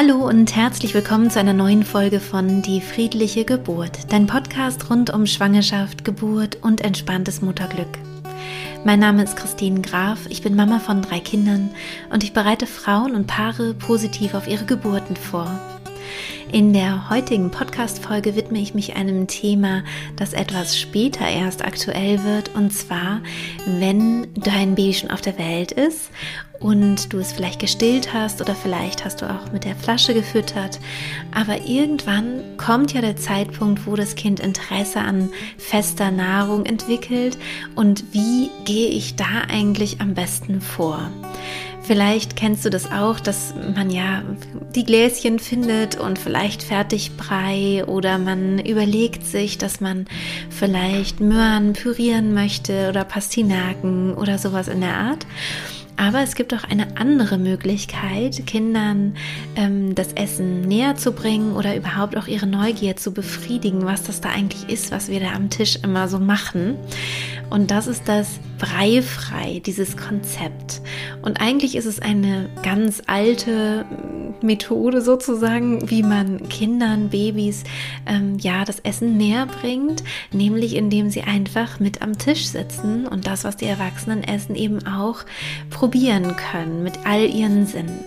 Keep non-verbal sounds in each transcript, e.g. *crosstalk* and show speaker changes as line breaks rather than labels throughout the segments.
Hallo und herzlich willkommen zu einer neuen Folge von Die friedliche Geburt, dein Podcast rund um Schwangerschaft, Geburt und entspanntes Mutterglück. Mein Name ist Christine Graf, ich bin Mama von drei Kindern und ich bereite Frauen und Paare positiv auf ihre Geburten vor. In der heutigen Podcast-Folge widme ich mich einem Thema, das etwas später erst aktuell wird, und zwar, wenn dein Baby schon auf der Welt ist und du es vielleicht gestillt hast oder vielleicht hast du auch mit der Flasche gefüttert. Aber irgendwann kommt ja der Zeitpunkt, wo das Kind Interesse an fester Nahrung entwickelt und wie gehe ich da eigentlich am besten vor? Vielleicht kennst du das auch, dass man ja die Gläschen findet und vielleicht Fertigbrei oder man überlegt sich, dass man vielleicht Möhren pürieren möchte oder Pastinaken oder sowas in der Art. Aber es gibt auch eine andere Möglichkeit, Kindern ähm, das Essen näher zu bringen oder überhaupt auch ihre Neugier zu befriedigen, was das da eigentlich ist, was wir da am Tisch immer so machen. Und das ist das Breifrei, dieses Konzept. Und eigentlich ist es eine ganz alte Methode sozusagen, wie man Kindern, Babys ähm, ja das Essen näher bringt, nämlich indem sie einfach mit am Tisch sitzen und das, was die Erwachsenen essen, eben auch probieren können mit all ihren Sinnen.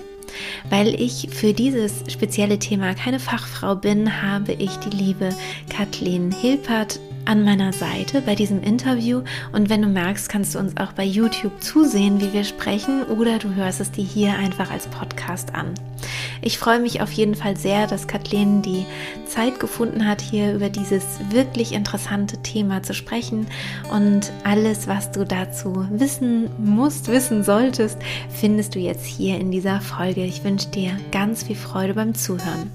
Weil ich für dieses spezielle Thema keine Fachfrau bin, habe ich die liebe Kathleen Hilpert an meiner Seite bei diesem Interview und wenn du magst, kannst du uns auch bei YouTube zusehen, wie wir sprechen oder du hörst es dir hier einfach als Podcast an. Ich freue mich auf jeden Fall sehr, dass Kathleen die Zeit gefunden hat, hier über dieses wirklich interessante Thema zu sprechen und alles, was du dazu wissen musst, wissen solltest, findest du jetzt hier in dieser Folge. Ich wünsche dir ganz viel Freude beim Zuhören.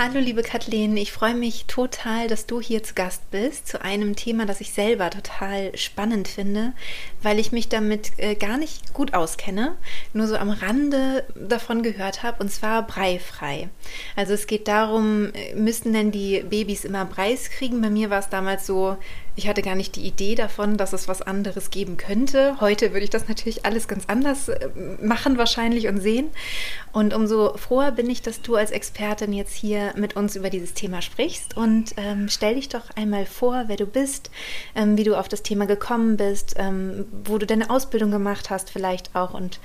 Hallo liebe Kathleen, ich freue mich total, dass du hier zu Gast bist zu einem Thema, das ich selber total spannend finde, weil ich mich damit äh, gar nicht gut auskenne, nur so am Rande davon gehört habe, und zwar breifrei. Also es geht darum, äh, müssten denn die Babys immer Breis kriegen? Bei mir war es damals so, ich hatte gar nicht die Idee davon, dass es was anderes geben könnte. Heute würde ich das natürlich alles ganz anders äh, machen wahrscheinlich und sehen. Und umso froher bin ich, dass du als Expertin jetzt hier mit uns über dieses Thema sprichst. Und ähm, stell dich doch einmal vor, wer du bist, ähm, wie du auf das Thema gekommen bist, ähm, wo du deine Ausbildung gemacht hast vielleicht auch und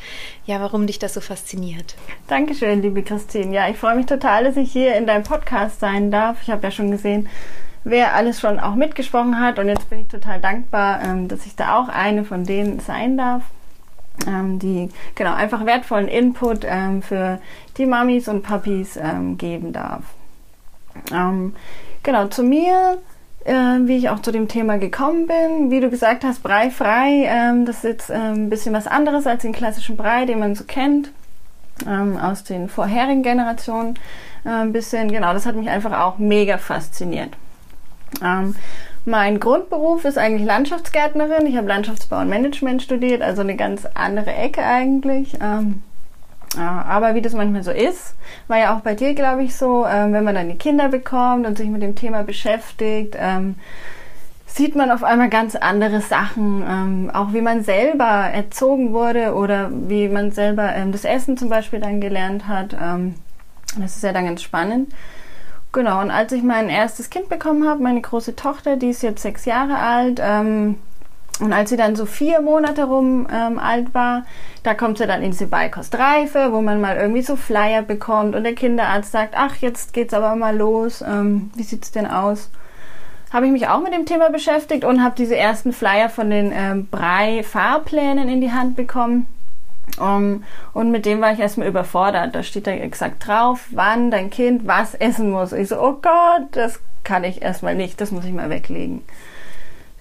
ja, warum dich das so fasziniert.
Dankeschön, liebe Christine. Ja, ich freue mich total, dass ich hier in deinem Podcast sein darf. Ich habe ja schon gesehen, wer alles schon auch mitgesprochen hat. Und jetzt bin ich total dankbar, ähm, dass ich da auch eine von denen sein darf, ähm, die genau einfach wertvollen Input ähm, für die Mamis und Papis ähm, geben darf. Ähm, genau, zu mir, äh, wie ich auch zu dem Thema gekommen bin. Wie du gesagt hast, Brei frei, ähm, das ist jetzt ein bisschen was anderes als den klassischen Brei, den man so kennt aus den vorherigen Generationen. Äh, ein bisschen, genau, das hat mich einfach auch mega fasziniert. Mein Grundberuf ist eigentlich Landschaftsgärtnerin. Ich habe Landschaftsbau und Management studiert, also eine ganz andere Ecke eigentlich. Ähm, aber wie das manchmal so ist, war ja auch bei dir, glaube ich, so, ähm, wenn man dann die Kinder bekommt und sich mit dem Thema beschäftigt, ähm, sieht man auf einmal ganz andere Sachen, ähm, auch wie man selber erzogen wurde oder wie man selber ähm, das Essen zum Beispiel dann gelernt hat. Ähm, das ist ja dann ganz spannend. Genau, und als ich mein erstes Kind bekommen habe, meine große Tochter, die ist jetzt sechs Jahre alt, ähm, und als sie dann so vier Monate rum ähm, alt war, da kommt sie dann in diese Beikostreife, wo man mal irgendwie so Flyer bekommt und der Kinderarzt sagt, ach, jetzt geht's aber mal los, ähm, wie sieht's denn aus? Habe ich mich auch mit dem Thema beschäftigt und habe diese ersten Flyer von den ähm, Brei-Fahrplänen in die Hand bekommen. Um, und mit dem war ich erstmal überfordert. Da steht da exakt drauf, wann dein Kind was essen muss. Ich so, oh Gott, das kann ich erstmal nicht, das muss ich mal weglegen.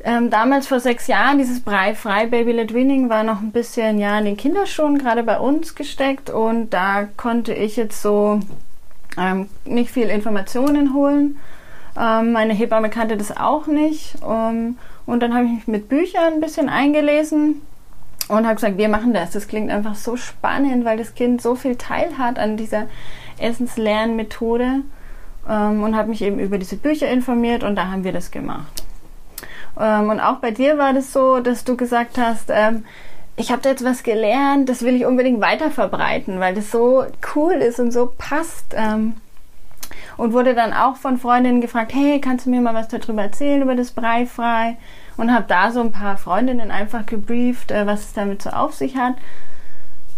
Ähm, damals vor sechs Jahren, dieses Brei frei Baby Led Winning war noch ein bisschen ja in den Kinderschuhen gerade bei uns gesteckt und da konnte ich jetzt so ähm, nicht viel Informationen holen. Ähm, meine Hebamme kannte das auch nicht. Um, und dann habe ich mich mit Büchern ein bisschen eingelesen und habe gesagt, wir machen das. Das klingt einfach so spannend, weil das Kind so viel Teil hat an dieser Essenslernmethode ähm, und habe mich eben über diese Bücher informiert und da haben wir das gemacht. Ähm, und auch bei dir war das so, dass du gesagt hast, ähm, ich habe da jetzt was gelernt, das will ich unbedingt weiter verbreiten, weil das so cool ist und so passt. Ähm, und wurde dann auch von Freundinnen gefragt, hey, kannst du mir mal was darüber erzählen, über das Breifrei? Und habe da so ein paar Freundinnen einfach gebrieft, äh, was es damit so auf sich hat.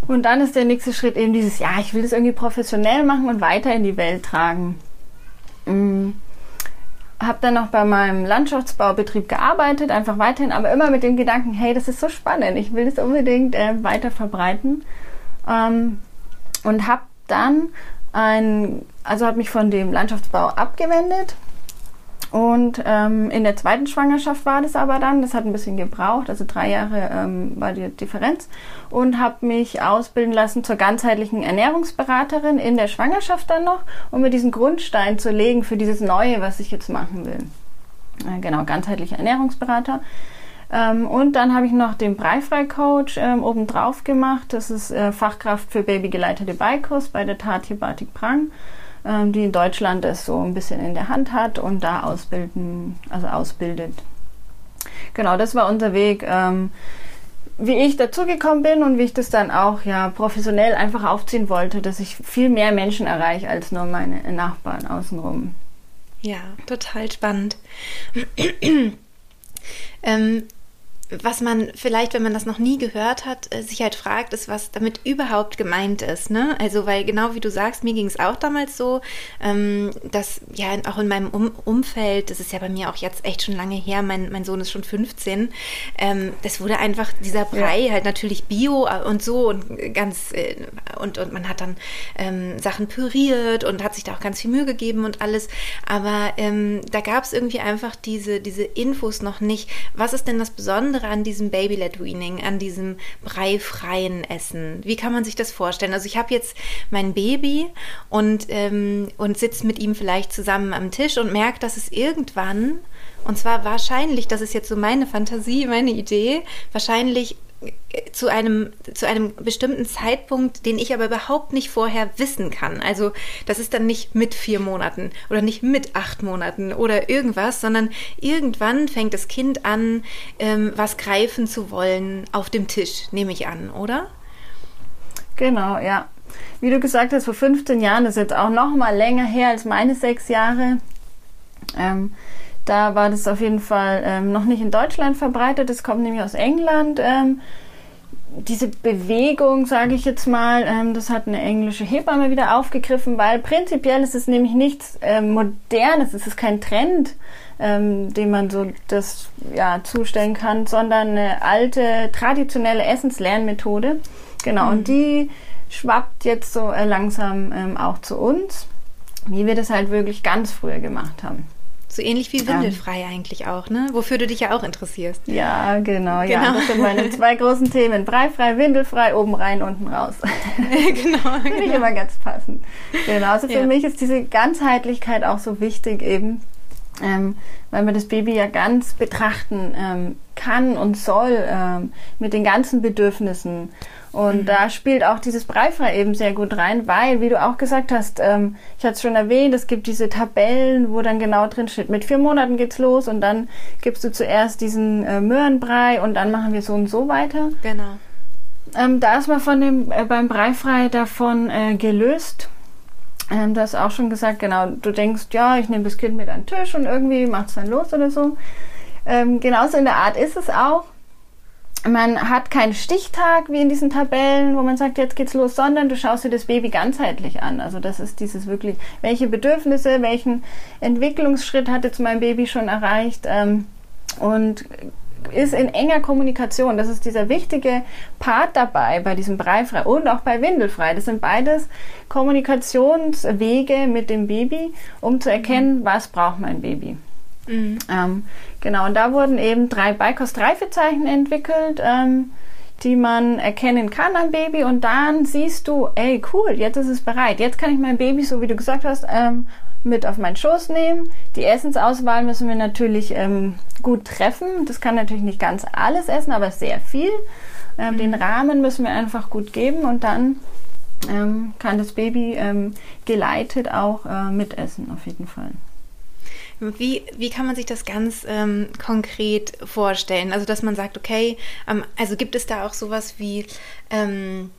Und dann ist der nächste Schritt eben dieses, ja, ich will das irgendwie professionell machen und weiter in die Welt tragen. Mhm. Habe dann noch bei meinem Landschaftsbaubetrieb gearbeitet, einfach weiterhin, aber immer mit dem Gedanken, hey, das ist so spannend, ich will das unbedingt äh, weiter verbreiten. Ähm, und habe dann ein, also habe mich von dem Landschaftsbau abgewendet und ähm, in der zweiten Schwangerschaft war das aber dann, das hat ein bisschen gebraucht, also drei Jahre ähm, war die Differenz und habe mich ausbilden lassen zur ganzheitlichen Ernährungsberaterin in der Schwangerschaft dann noch, um mir diesen Grundstein zu legen für dieses Neue, was ich jetzt machen will. Äh, genau, ganzheitlicher Ernährungsberater. Ähm, und dann habe ich noch den Breifrei-Coach ähm, obendrauf gemacht. Das ist äh, Fachkraft für babygeleitete Beikurs bei der Tati Batik Prang. Ähm, die in Deutschland das so ein bisschen in der Hand hat und da ausbilden, also ausbildet. Genau, das war unser Weg, ähm, wie ich dazugekommen bin und wie ich das dann auch ja professionell einfach aufziehen wollte, dass ich viel mehr Menschen erreiche als nur meine Nachbarn außenrum.
Ja, total spannend. *clears throat* ähm, was man vielleicht, wenn man das noch nie gehört hat, äh, sich halt fragt, ist, was damit überhaupt gemeint ist. Ne? Also, weil genau wie du sagst, mir ging es auch damals so, ähm, dass ja auch in meinem um Umfeld, das ist ja bei mir auch jetzt echt schon lange her, mein, mein Sohn ist schon 15, ähm, das wurde einfach dieser Brei ja. halt natürlich bio äh, und so und ganz äh, und, und man hat dann ähm, Sachen püriert und hat sich da auch ganz viel Mühe gegeben und alles. Aber ähm, da gab es irgendwie einfach diese, diese Infos noch nicht. Was ist denn das Besondere? Besondere an diesem Baby-led Weaning, an diesem breifreien Essen? Wie kann man sich das vorstellen? Also ich habe jetzt mein Baby und, ähm, und sitze mit ihm vielleicht zusammen am Tisch und merke, dass es irgendwann, und zwar wahrscheinlich, das ist jetzt so meine Fantasie, meine Idee, wahrscheinlich zu einem, zu einem bestimmten Zeitpunkt, den ich aber überhaupt nicht vorher wissen kann. Also das ist dann nicht mit vier Monaten oder nicht mit acht Monaten oder irgendwas, sondern irgendwann fängt das Kind an, ähm, was greifen zu wollen auf dem Tisch, nehme ich an, oder?
Genau, ja. Wie du gesagt hast, vor 15 Jahren, das ist jetzt auch noch mal länger her als meine sechs Jahre. Ähm, da war das auf jeden Fall ähm, noch nicht in Deutschland verbreitet. Das kommt nämlich aus England. Ähm, diese Bewegung, sage ich jetzt mal, ähm, das hat eine englische Hebamme wieder aufgegriffen, weil prinzipiell ist es nämlich nichts ähm, Modernes, es ist kein Trend, ähm, dem man so das ja zustellen kann, sondern eine alte traditionelle Essenslernmethode. Genau, mhm. und die schwappt jetzt so äh, langsam ähm, auch zu uns, wie wir das halt wirklich ganz früher gemacht haben.
So ähnlich wie Windelfrei ja. eigentlich auch, ne? Wofür du dich ja auch interessierst.
Ja, genau, genau. Ja, das sind meine zwei *laughs* großen Themen. Breifrei, Windelfrei, oben rein, unten raus. *laughs* genau. Finde genau. ich immer ganz passend. Genau, also für ja. mich ist diese Ganzheitlichkeit auch so wichtig eben, ähm, weil man das Baby ja ganz betrachten ähm, kann und soll ähm, mit den ganzen Bedürfnissen. Und mhm. da spielt auch dieses Breifrei eben sehr gut rein, weil, wie du auch gesagt hast, ähm, ich hatte es schon erwähnt, es gibt diese Tabellen, wo dann genau drin steht, mit vier Monaten geht's los und dann gibst du zuerst diesen äh, Möhrenbrei und dann machen wir so und so weiter.
Genau.
Ähm, da ist man von dem, äh, beim Breifrei davon äh, gelöst. Ähm, du hast auch schon gesagt, genau, du denkst, ja, ich nehme das Kind mit an den Tisch und irgendwie macht es dann los oder so. Ähm, genauso in der Art ist es auch man hat keinen Stichtag wie in diesen Tabellen, wo man sagt, jetzt geht's los, sondern du schaust dir das Baby ganzheitlich an. Also das ist dieses wirklich, welche Bedürfnisse, welchen Entwicklungsschritt hat jetzt mein Baby schon erreicht ähm, und ist in enger Kommunikation. Das ist dieser wichtige Part dabei bei diesem Breifrei und auch bei Windelfrei. Das sind beides Kommunikationswege mit dem Baby, um zu erkennen, was braucht mein Baby. Mhm. Ähm, genau, und da wurden eben drei Beikost-Reifezeichen entwickelt, ähm, die man erkennen kann am Baby und dann siehst du, ey, cool, jetzt ist es bereit. Jetzt kann ich mein Baby, so wie du gesagt hast, ähm, mit auf meinen Schoß nehmen. Die Essensauswahl müssen wir natürlich ähm, gut treffen. Das kann natürlich nicht ganz alles essen, aber sehr viel. Ähm, mhm. Den Rahmen müssen wir einfach gut geben und dann ähm, kann das Baby geleitet auch äh, mitessen, auf jeden Fall.
Wie, wie kann man sich das ganz ähm, konkret vorstellen? Also, dass man sagt, okay, ähm, also gibt es da auch sowas wie, ähm,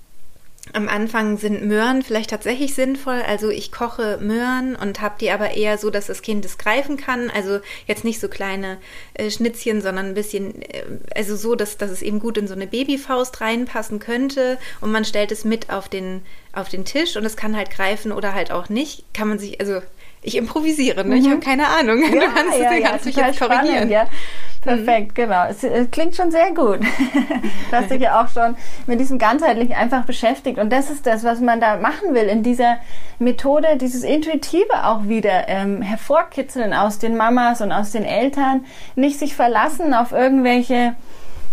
am Anfang sind Möhren vielleicht tatsächlich sinnvoll. Also ich koche Möhren und habe die aber eher so, dass das Kind es greifen kann. Also jetzt nicht so kleine äh, Schnitzchen, sondern ein bisschen, äh, also so, dass, dass es eben gut in so eine Babyfaust reinpassen könnte. Und man stellt es mit auf den, auf den Tisch und es kann halt greifen oder halt auch nicht. Kann man sich, also ich improvisiere, ne? Mhm. ich habe keine Ahnung.
Ja, *laughs* du kannst, ja, kannst ja, mich jetzt korrigieren. Spannend, ja. Perfekt, mhm. genau. Es, es, klingt schon sehr gut. *laughs* du hast dich ja auch schon mit diesem ganzheitlich einfach beschäftigt. Und das ist das, was man da machen will in dieser Methode, dieses Intuitive auch wieder ähm, hervorkitzeln aus den Mamas und aus den Eltern. Nicht sich verlassen auf irgendwelche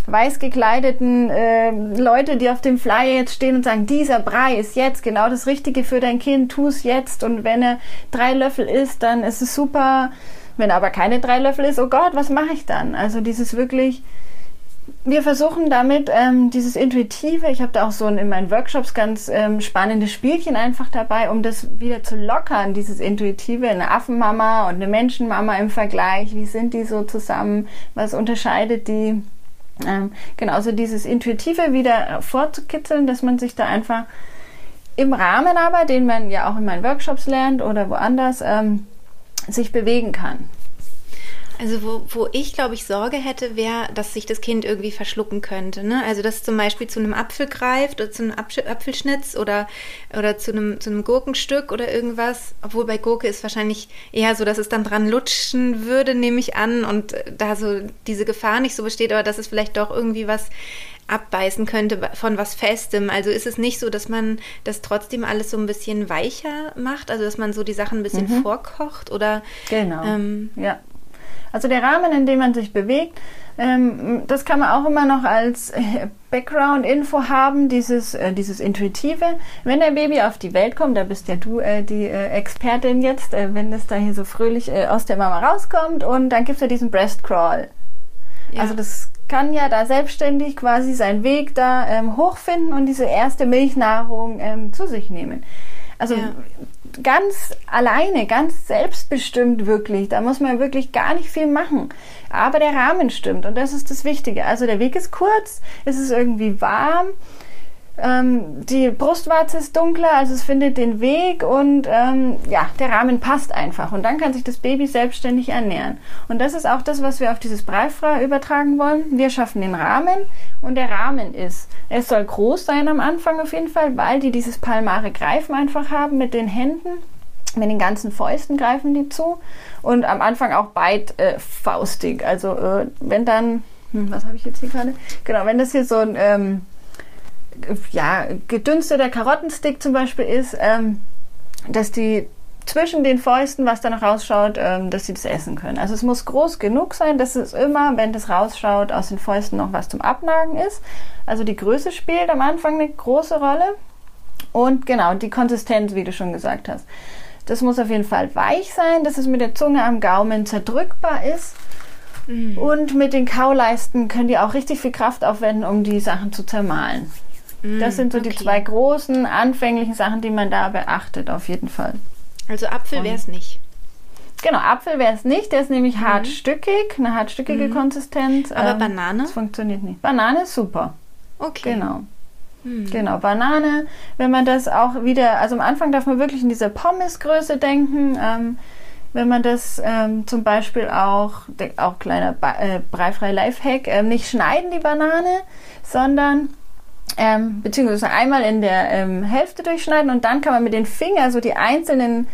weiß gekleideten äh, Leute, die auf dem Flyer jetzt stehen und sagen, dieser Brei ist jetzt genau das Richtige für dein Kind, tu es jetzt und wenn er drei Löffel isst, dann ist es super wenn aber keine drei Löffel ist, oh Gott, was mache ich dann? Also dieses wirklich, wir versuchen damit ähm, dieses Intuitive, ich habe da auch so in meinen Workshops ganz ähm, spannendes Spielchen einfach dabei, um das wieder zu lockern, dieses Intuitive, eine Affenmama und eine Menschenmama im Vergleich, wie sind die so zusammen, was unterscheidet die? Ähm, genauso dieses Intuitive wieder vorzukitzeln, dass man sich da einfach im Rahmen aber, den man ja auch in meinen Workshops lernt oder woanders, ähm, sich bewegen kann.
Also wo, wo ich, glaube ich, Sorge hätte, wäre, dass sich das Kind irgendwie verschlucken könnte. Ne? Also dass zum Beispiel zu einem Apfel greift oder zu einem Apfel, Apfelschnitz oder, oder zu, einem, zu einem Gurkenstück oder irgendwas. Obwohl bei Gurke ist wahrscheinlich eher so, dass es dann dran lutschen würde, nehme ich an. Und da so diese Gefahr nicht so besteht, aber dass es vielleicht doch irgendwie was abbeißen könnte von was Festem. Also ist es nicht so, dass man das trotzdem alles so ein bisschen weicher macht, also dass man so die Sachen ein bisschen mhm. vorkocht oder.
Genau. Ähm, ja. Also der Rahmen, in dem man sich bewegt, ähm, das kann man auch immer noch als äh, Background-Info haben, dieses, äh, dieses Intuitive. Wenn der Baby auf die Welt kommt, da bist ja du äh, die äh, Expertin jetzt, äh, wenn das da hier so fröhlich aus der Mama rauskommt und dann gibt es ja diesen Breast Crawl. Ja. Also das kann ja da selbstständig quasi seinen Weg da ähm, hochfinden und diese erste Milchnahrung ähm, zu sich nehmen. Also ja. Ganz alleine, ganz selbstbestimmt wirklich. Da muss man wirklich gar nicht viel machen. Aber der Rahmen stimmt und das ist das Wichtige. Also der Weg ist kurz, es ist irgendwie warm ähm, die Brustwarze ist dunkler, also es findet den Weg und ähm, ja, der Rahmen passt einfach. Und dann kann sich das Baby selbstständig ernähren. Und das ist auch das, was wir auf dieses Breifrei übertragen wollen. Wir schaffen den Rahmen und der Rahmen ist, es soll groß sein am Anfang auf jeden Fall, weil die dieses palmare Greifen einfach haben mit den Händen. Mit den ganzen Fäusten greifen die zu und am Anfang auch beidfaustig. Äh, also äh, wenn dann, hm, was habe ich jetzt hier gerade? Genau, wenn das hier so ein ähm, ja, gedünsteter Karottenstick zum Beispiel ist, ähm, dass die zwischen den Fäusten, was da noch rausschaut, ähm, dass sie das essen können. Also es muss groß genug sein, dass es immer, wenn das rausschaut, aus den Fäusten noch was zum Abnagen ist. Also die Größe spielt am Anfang eine große Rolle. Und genau, die Konsistenz, wie du schon gesagt hast. Das muss auf jeden Fall weich sein, dass es mit der Zunge am Gaumen zerdrückbar ist. Mhm. Und mit den Kauleisten können die auch richtig viel Kraft aufwenden, um die Sachen zu zermahlen. Das sind so okay. die zwei großen anfänglichen Sachen, die man da beachtet, auf jeden Fall.
Also Apfel wäre es nicht.
Genau, Apfel wäre es nicht. Der ist nämlich mhm. hartstückig, eine hartstückige mhm. Konsistenz.
Aber ähm, Banane?
Das funktioniert nicht. Banane ist super.
Okay.
Genau. Mhm. Genau, Banane. Wenn man das auch wieder, also am Anfang darf man wirklich in diese Pommesgröße denken. Ähm, wenn man das ähm, zum Beispiel auch, auch kleiner äh, breifrei Lifehack, äh, nicht schneiden die Banane, sondern ähm, beziehungsweise einmal in der ähm, Hälfte durchschneiden und dann kann man mit den Fingern so die einzelnen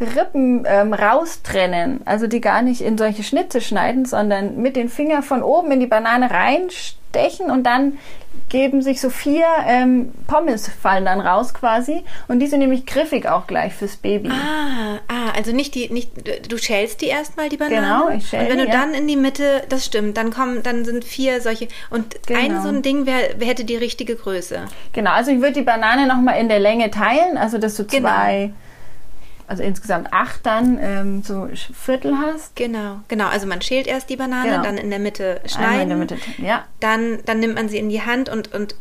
Rippen ähm, raustrennen. Also die gar nicht in solche Schnitze schneiden, sondern mit den Fingern von oben in die Banane reinstechen und dann geben sich so vier ähm, Pommes fallen dann raus quasi und die sind nämlich griffig auch gleich fürs Baby.
Ah, ah also nicht die, nicht, du schälst die erstmal die Banane.
Genau, ich schäle
Und wenn du ja. dann in die Mitte, das stimmt, dann kommen, dann sind vier solche und genau. ein so ein Ding wär, hätte die richtige Größe.
Genau, also ich würde die Banane nochmal in der Länge teilen, also dass du genau. zwei also insgesamt acht dann ähm, so Viertel hast.
Genau, genau. Also man schält erst die Banane, genau. dann in der Mitte schneiden. In der Mitte,
ja.
Dann, dann nimmt man sie in die Hand und, und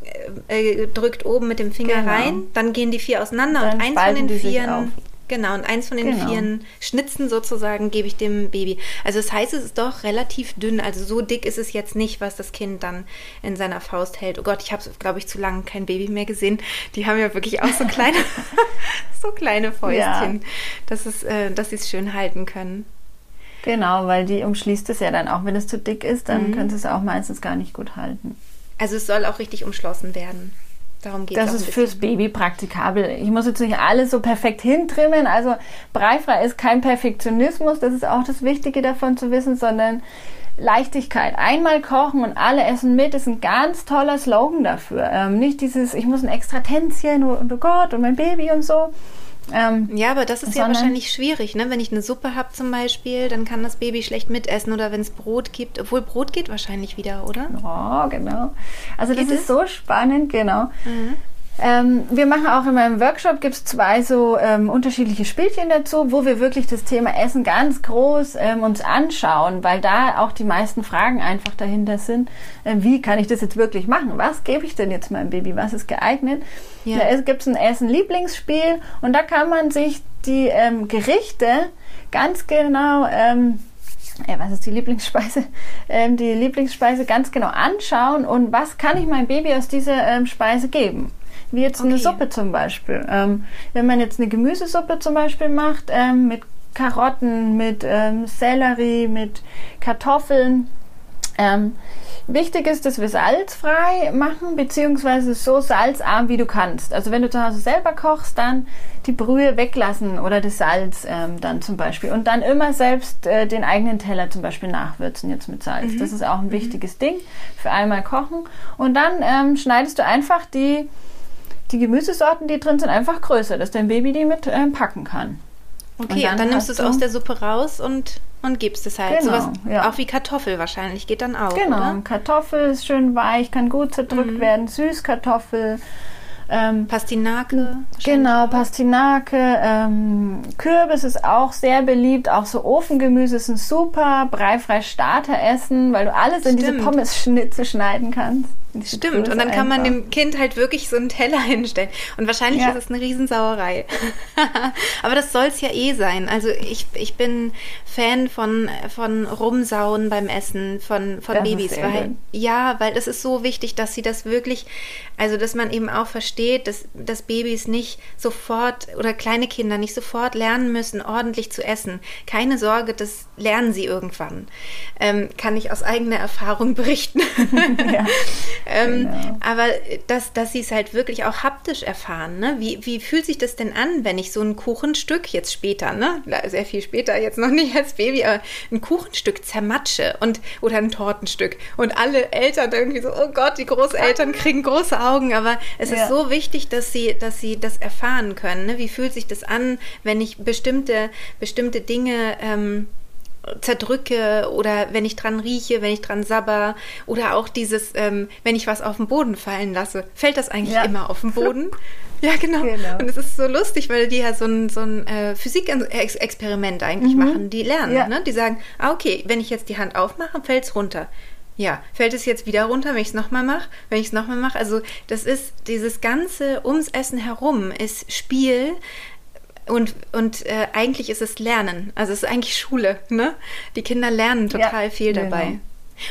äh, drückt oben mit dem Finger genau. rein. Dann gehen die vier auseinander dann und eins von den Vieren Genau, und eins von den genau. vier Schnitzen sozusagen gebe ich dem Baby. Also das heißt, es ist doch relativ dünn. Also so dick ist es jetzt nicht, was das Kind dann in seiner Faust hält. Oh Gott, ich habe, glaube ich, zu lange kein Baby mehr gesehen. Die haben ja wirklich auch so *laughs* kleine, *laughs* so kleine Fäustchen, ja. dass, es, äh, dass sie es schön halten können.
Genau, weil die umschließt es ja dann auch. Wenn es zu dick ist, dann mhm. können sie es auch meistens gar nicht gut halten.
Also es soll auch richtig umschlossen werden. Darum geht
das ist fürs Baby praktikabel. Ich muss jetzt nicht alles so perfekt hintrimmen. Also breifrei ist kein Perfektionismus. Das ist auch das Wichtige davon zu wissen, sondern Leichtigkeit. Einmal kochen und alle essen mit ist ein ganz toller Slogan dafür. Ähm, nicht dieses, ich muss ein extra Tänzchen und oh Gott und mein Baby und so.
Ähm, ja, aber das ist ja wahrscheinlich schwierig, ne? Wenn ich eine Suppe habe zum Beispiel, dann kann das Baby schlecht mitessen oder wenn es Brot gibt, obwohl Brot geht wahrscheinlich wieder, oder?
Ja, genau. Also geht das es? ist so spannend, genau. Mhm. Ähm, wir machen auch in meinem Workshop gibt es zwei so ähm, unterschiedliche Spielchen dazu, wo wir wirklich das Thema Essen ganz groß ähm, uns anschauen, weil da auch die meisten Fragen einfach dahinter sind. Ähm, wie kann ich das jetzt wirklich machen? Was gebe ich denn jetzt meinem Baby? Was ist geeignet? Ja. Da gibt es ein Essen-Lieblingsspiel und da kann man sich die ähm, Gerichte ganz genau ähm, ja, was ist die Lieblingsspeise? *laughs* Ähm, die Lieblingsspeise ganz genau anschauen und was kann ich meinem Baby aus dieser ähm, Speise geben? Wie jetzt okay. eine Suppe zum Beispiel. Ähm, wenn man jetzt eine Gemüsesuppe zum Beispiel macht, ähm, mit Karotten, mit ähm, Sellerie, mit Kartoffeln, ähm, wichtig ist, dass wir salzfrei machen, beziehungsweise so salzarm wie du kannst. Also wenn du zu Hause selber kochst, dann die Brühe weglassen oder das Salz ähm, dann zum Beispiel. Und dann immer selbst äh, den eigenen Teller zum Beispiel nachwürzen jetzt mit Salz. Mhm. Das ist auch ein mhm. wichtiges Ding für einmal kochen. Und dann ähm, schneidest du einfach die die Gemüsesorten, die drin sind, einfach größer, dass dein Baby die mit äh, packen kann.
Okay, und dann, dann nimmst du es aus der Suppe raus und, und gibst es halt. Genau, Sowas, ja. Auch wie Kartoffel wahrscheinlich, geht dann auch.
Genau, oder? Kartoffel ist schön weich, kann gut zerdrückt mhm. werden. Süßkartoffel.
Ähm, Pastinake.
Genau, Pastinake. Ähm, Kürbis ist auch sehr beliebt. Auch so Ofengemüse ist ein super breifrei Starteressen, weil du alles Stimmt. in diese Pommes-Schnitze schneiden kannst.
Stimmt, und dann kann man dem Kind halt wirklich so einen Teller *laughs* hinstellen. Und wahrscheinlich ja. ist es eine Riesensauerei. *laughs* Aber das soll es ja eh sein. Also ich, ich bin Fan von, von Rumsauen beim Essen von, von Babys. Weil, ja, weil es ist so wichtig, dass sie das wirklich, also dass man eben auch versteht, dass, dass Babys nicht sofort oder kleine Kinder nicht sofort lernen müssen, ordentlich zu essen. Keine Sorge, das lernen sie irgendwann. Ähm, kann ich aus eigener Erfahrung berichten. *laughs* ja. Ähm, genau. Aber dass, dass sie es halt wirklich auch haptisch erfahren. Ne? Wie, wie fühlt sich das denn an, wenn ich so ein Kuchenstück jetzt später, ne? sehr viel später, jetzt noch nicht als Baby, aber ein Kuchenstück zermatsche und oder ein Tortenstück und alle Eltern irgendwie so, oh Gott, die Großeltern kriegen große Augen, aber es ja. ist so wichtig, dass sie, dass sie das erfahren können. Ne? Wie fühlt sich das an, wenn ich bestimmte, bestimmte Dinge ähm, zerdrücke oder wenn ich dran rieche, wenn ich dran sabber oder auch dieses, ähm, wenn ich was auf den Boden fallen lasse. Fällt das eigentlich ja. immer auf den Boden? *laughs* Ja, genau. genau. Und es ist so lustig, weil die ja so ein, so ein äh, Physikexperiment eigentlich mhm. machen. Die lernen, ja. ne? Die sagen, ah, okay, wenn ich jetzt die Hand aufmache, fällt es runter. Ja, fällt es jetzt wieder runter, wenn ich es nochmal mache? Wenn ich es nochmal mache? Also das ist dieses ganze ums Essen herum ist Spiel, und, und äh, eigentlich ist es Lernen. Also es ist eigentlich Schule. Ne? Die Kinder lernen total ja, viel dabei. Genau.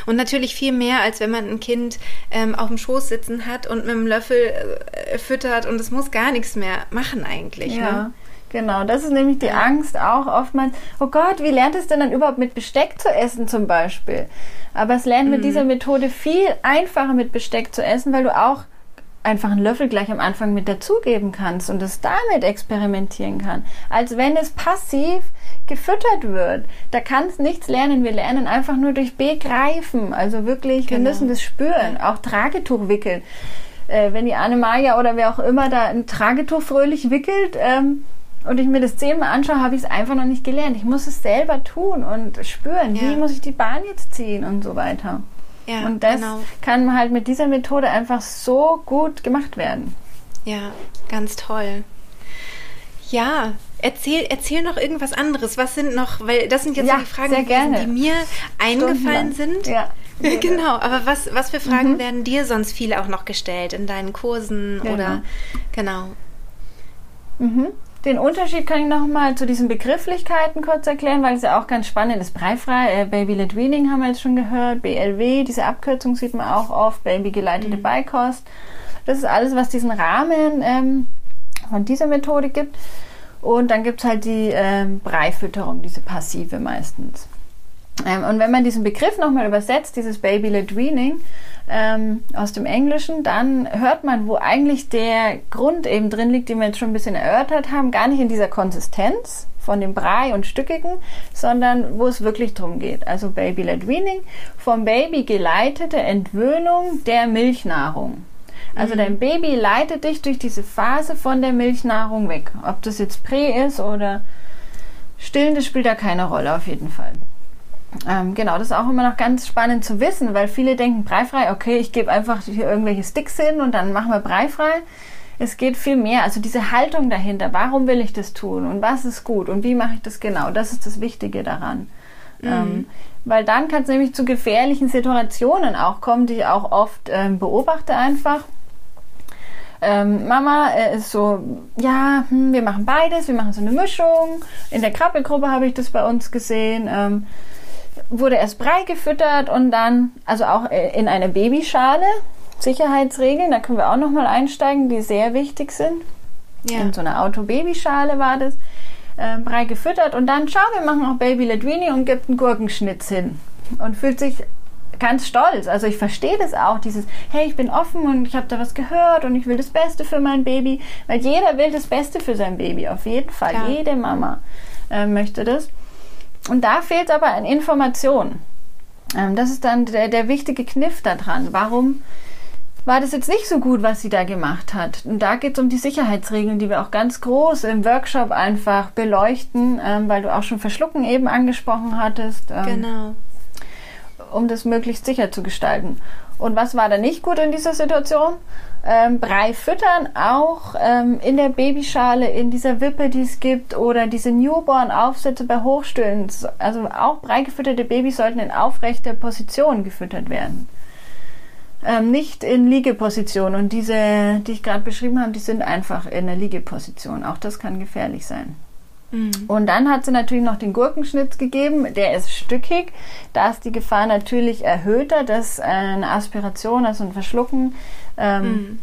Und natürlich viel mehr, als wenn man ein Kind ähm, auf dem Schoß sitzen hat und mit einem Löffel äh, füttert und es muss gar nichts mehr machen eigentlich. Ja. Ne?
Genau, das ist nämlich die Angst auch oftmals. Oh Gott, wie lernt es denn dann überhaupt mit Besteck zu essen zum Beispiel? Aber es lernt mit mhm. dieser Methode viel einfacher mit Besteck zu essen, weil du auch einfach einen Löffel gleich am Anfang mit dazugeben kannst und es damit experimentieren kann, als wenn es passiv gefüttert wird. Da kann es nichts lernen. Wir lernen einfach nur durch Begreifen. Also wirklich, genau. wir müssen das spüren. Auch Tragetuch wickeln. Äh, wenn die Anne-Maja oder wer auch immer da ein Tragetuch fröhlich wickelt, ähm, und ich mir das zehnmal anschaue, habe ich es einfach noch nicht gelernt. Ich muss es selber tun und spüren, ja. wie muss ich die Bahn jetzt ziehen und so weiter. Ja, und das genau. kann halt mit dieser Methode einfach so gut gemacht werden.
Ja, ganz toll. Ja, erzähl, erzähl noch irgendwas anderes. Was sind noch, weil das sind jetzt ja, die Fragen, gewesen, die mir eingefallen sind. Ja. *laughs* genau, aber was, was für Fragen mhm. werden dir sonst viele auch noch gestellt in deinen Kursen genau. oder genau.
Mhm. Den Unterschied kann ich noch mal zu diesen Begrifflichkeiten kurz erklären, weil es ja auch ganz spannend ist. Breifrei, äh, Baby Led Weaning haben wir jetzt schon gehört, BLW, diese Abkürzung sieht man auch oft, Baby geleitete mhm. Beikost. Das ist alles, was diesen Rahmen ähm, von dieser Methode gibt. Und dann gibt es halt die ähm, Breifütterung, diese passive meistens. Ähm, und wenn man diesen Begriff nochmal übersetzt, dieses Baby-led Weaning ähm, aus dem Englischen, dann hört man, wo eigentlich der Grund eben drin liegt, den wir jetzt schon ein bisschen erörtert haben, gar nicht in dieser Konsistenz von dem Brei und Stückigen, sondern wo es wirklich drum geht. Also Baby-led Weaning, vom Baby geleitete Entwöhnung der Milchnahrung. Also mhm. dein Baby leitet dich durch diese Phase von der Milchnahrung weg. Ob das jetzt Prä ist oder Stillen, das spielt da keine Rolle auf jeden Fall. Ähm, genau, das ist auch immer noch ganz spannend zu wissen, weil viele denken, breifrei, okay, ich gebe einfach hier irgendwelche Sticks hin und dann machen wir breifrei. Es geht viel mehr, also diese Haltung dahinter, warum will ich das tun und was ist gut und wie mache ich das genau, das ist das Wichtige daran. Mhm. Ähm, weil dann kann es nämlich zu gefährlichen Situationen auch kommen, die ich auch oft ähm, beobachte einfach. Ähm, Mama äh, ist so, ja, hm, wir machen beides, wir machen so eine Mischung. In der Krabbelgruppe habe ich das bei uns gesehen. Ähm, wurde erst Brei gefüttert und dann, also auch in eine Babyschale. Sicherheitsregeln, da können wir auch nochmal einsteigen, die sehr wichtig sind. Ja. In so einer Auto-Babyschale war das. Äh, Brei gefüttert und dann, schau, wir machen auch Baby Ledwini und gibt einen Gurkenschnitz hin. Und fühlt sich ganz stolz. Also ich verstehe das auch, dieses, hey, ich bin offen und ich habe da was gehört und ich will das Beste für mein Baby. Weil jeder will das Beste für sein Baby, auf jeden Fall. Klar. Jede Mama äh, möchte das. Und da fehlt aber an Information. Ähm, das ist dann der, der wichtige Kniff daran. Warum war das jetzt nicht so gut, was sie da gemacht hat? Und da geht es um die Sicherheitsregeln, die wir auch ganz groß im Workshop einfach beleuchten, ähm, weil du auch schon Verschlucken eben angesprochen hattest.
Ähm, genau.
Um das möglichst sicher zu gestalten. Und was war da nicht gut in dieser Situation? Ähm, Brei füttern, auch ähm, in der Babyschale, in dieser Wippe, die es gibt, oder diese Newborn-Aufsätze bei Hochstillen. Also auch brei gefütterte Babys sollten in aufrechter Position gefüttert werden. Ähm, nicht in Liegeposition. Und diese, die ich gerade beschrieben habe, die sind einfach in der Liegeposition. Auch das kann gefährlich sein. Mhm. Und dann hat sie natürlich noch den Gurkenschnitz gegeben. Der ist stückig. Da ist die Gefahr natürlich erhöhter, dass eine Aspiration, also ein Verschlucken, ähm, mhm.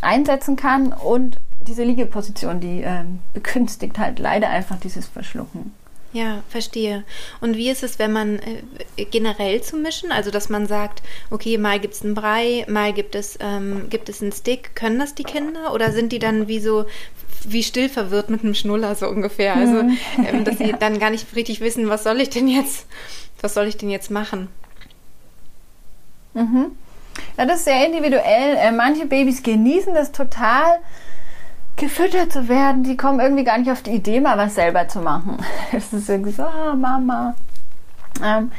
einsetzen kann. Und diese Liegeposition, die ähm, *laughs* begünstigt halt leider einfach dieses Verschlucken.
Ja, verstehe. Und wie ist es, wenn man äh, generell zu mischen? Also, dass man sagt, okay, mal gibt es einen Brei, mal gibt es, ähm, gibt es einen Stick. Können das die Kinder? Oder sind die dann wie so, wie still verwirrt mit einem Schnuller so ungefähr? Also, mhm. ähm, dass sie *laughs* dann gar nicht richtig wissen, was soll ich denn jetzt, was soll ich denn jetzt machen?
Mhm. Ja, das ist sehr individuell. Äh, manche Babys genießen das total, gefüttert zu werden. Die kommen irgendwie gar nicht auf die Idee, mal was selber zu machen. *laughs* Es ist irgendwie so, oh, Mama. Ähm,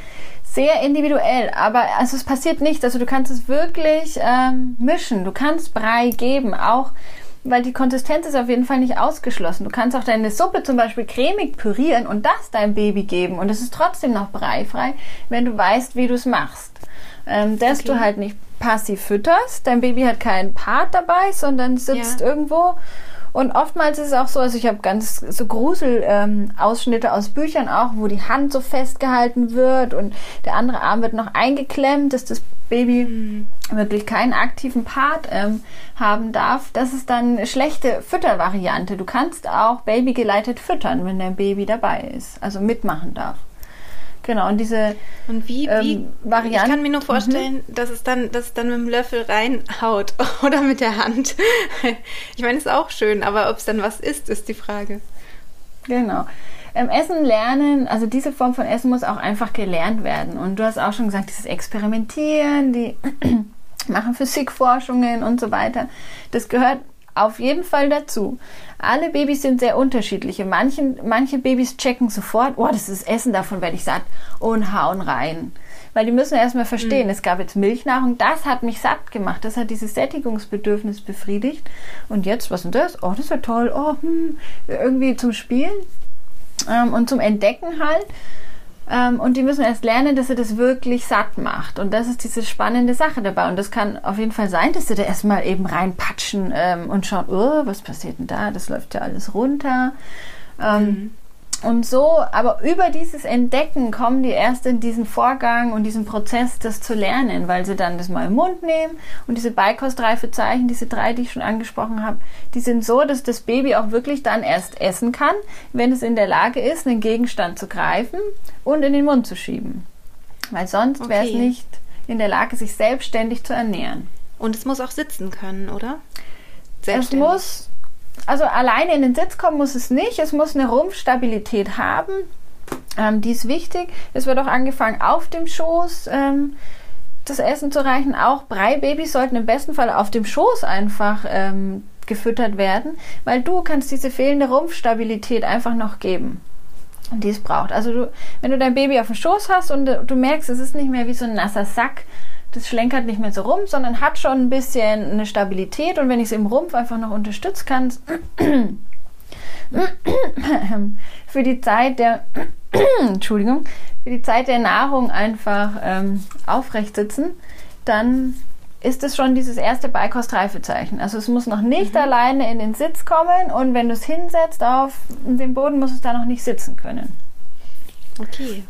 sehr individuell, aber also es passiert nicht. Also du kannst es wirklich ähm, mischen. Du kannst Brei geben, auch weil die Konsistenz ist auf jeden Fall nicht ausgeschlossen. Du kannst auch deine Suppe zum Beispiel cremig pürieren und das deinem Baby geben und es ist trotzdem noch breifrei, wenn du weißt, wie du es machst. Ähm, dass okay. du halt nicht passiv fütterst. Dein Baby hat keinen Part dabei, sondern sitzt ja. irgendwo. Und oftmals ist es auch so, also ich habe ganz so Grusel-Ausschnitte ähm, aus Büchern auch, wo die Hand so festgehalten wird und der andere Arm wird noch eingeklemmt, dass das Baby mhm. wirklich keinen aktiven Part ähm, haben darf. Das ist dann eine schlechte Füttervariante. Du kannst auch babygeleitet füttern, wenn dein Baby dabei ist, also mitmachen darf. Genau, und diese
und wie, ähm, Variante. Ich kann mir nur vorstellen, mhm. dass, es dann, dass es dann mit dem Löffel reinhaut *laughs* oder mit der Hand. Ich meine, es ist auch schön, aber ob es dann was ist, ist die Frage.
Genau. Ähm, Essen lernen, also diese Form von Essen muss auch einfach gelernt werden. Und du hast auch schon gesagt, dieses Experimentieren, die *clears throat* machen Physikforschungen und so weiter. Das gehört auf jeden Fall dazu. Alle Babys sind sehr unterschiedliche. Manchen, manche Babys checken sofort, oh, das ist Essen, davon werde ich satt und hauen rein. Weil die müssen erstmal verstehen, mhm. es gab jetzt Milchnahrung, das hat mich satt gemacht, das hat dieses Sättigungsbedürfnis befriedigt. Und jetzt, was ist das? Oh, das ist ja toll, oh, hm, irgendwie zum Spielen ähm, und zum Entdecken halt. Ähm, und die müssen erst lernen, dass sie das wirklich satt macht. Und das ist diese spannende Sache dabei. Und das kann auf jeden Fall sein, dass sie da erstmal eben reinpatschen ähm, und schauen, oh, was passiert denn da? Das läuft ja alles runter. Ähm, mhm. Und so, aber über dieses Entdecken kommen die erst in diesen Vorgang und diesen Prozess, das zu lernen, weil sie dann das mal im Mund nehmen und diese Beikostreifezeichen, diese drei, die ich schon angesprochen habe, die sind so, dass das Baby auch wirklich dann erst essen kann, wenn es in der Lage ist, einen Gegenstand zu greifen und in den Mund zu schieben. Weil sonst okay. wäre es nicht in der Lage, sich selbstständig zu ernähren.
Und es muss auch sitzen können, oder?
Es muss also alleine in den Sitz kommen muss es nicht. Es muss eine Rumpfstabilität haben. Ähm, die ist wichtig. Es wird auch angefangen auf dem Schoß. Ähm, das Essen zu reichen. Auch Breibabys sollten im besten Fall auf dem Schoß einfach ähm, gefüttert werden, weil du kannst diese fehlende Rumpfstabilität einfach noch geben, die es braucht. Also du, wenn du dein Baby auf dem Schoß hast und du merkst, es ist nicht mehr wie so ein nasser Sack, das schlenkert nicht mehr so rum, sondern hat schon ein bisschen eine Stabilität und wenn ich es im Rumpf einfach noch unterstützen kann, *coughs* für die Zeit der *coughs* Entschuldigung, für die Zeit der Nahrung einfach ähm, aufrecht sitzen, dann ist es schon dieses erste Beikostreifezeichen. Also es muss noch nicht mhm. alleine in den Sitz kommen und wenn du es hinsetzt auf den Boden, muss es da noch nicht sitzen können.
Okay.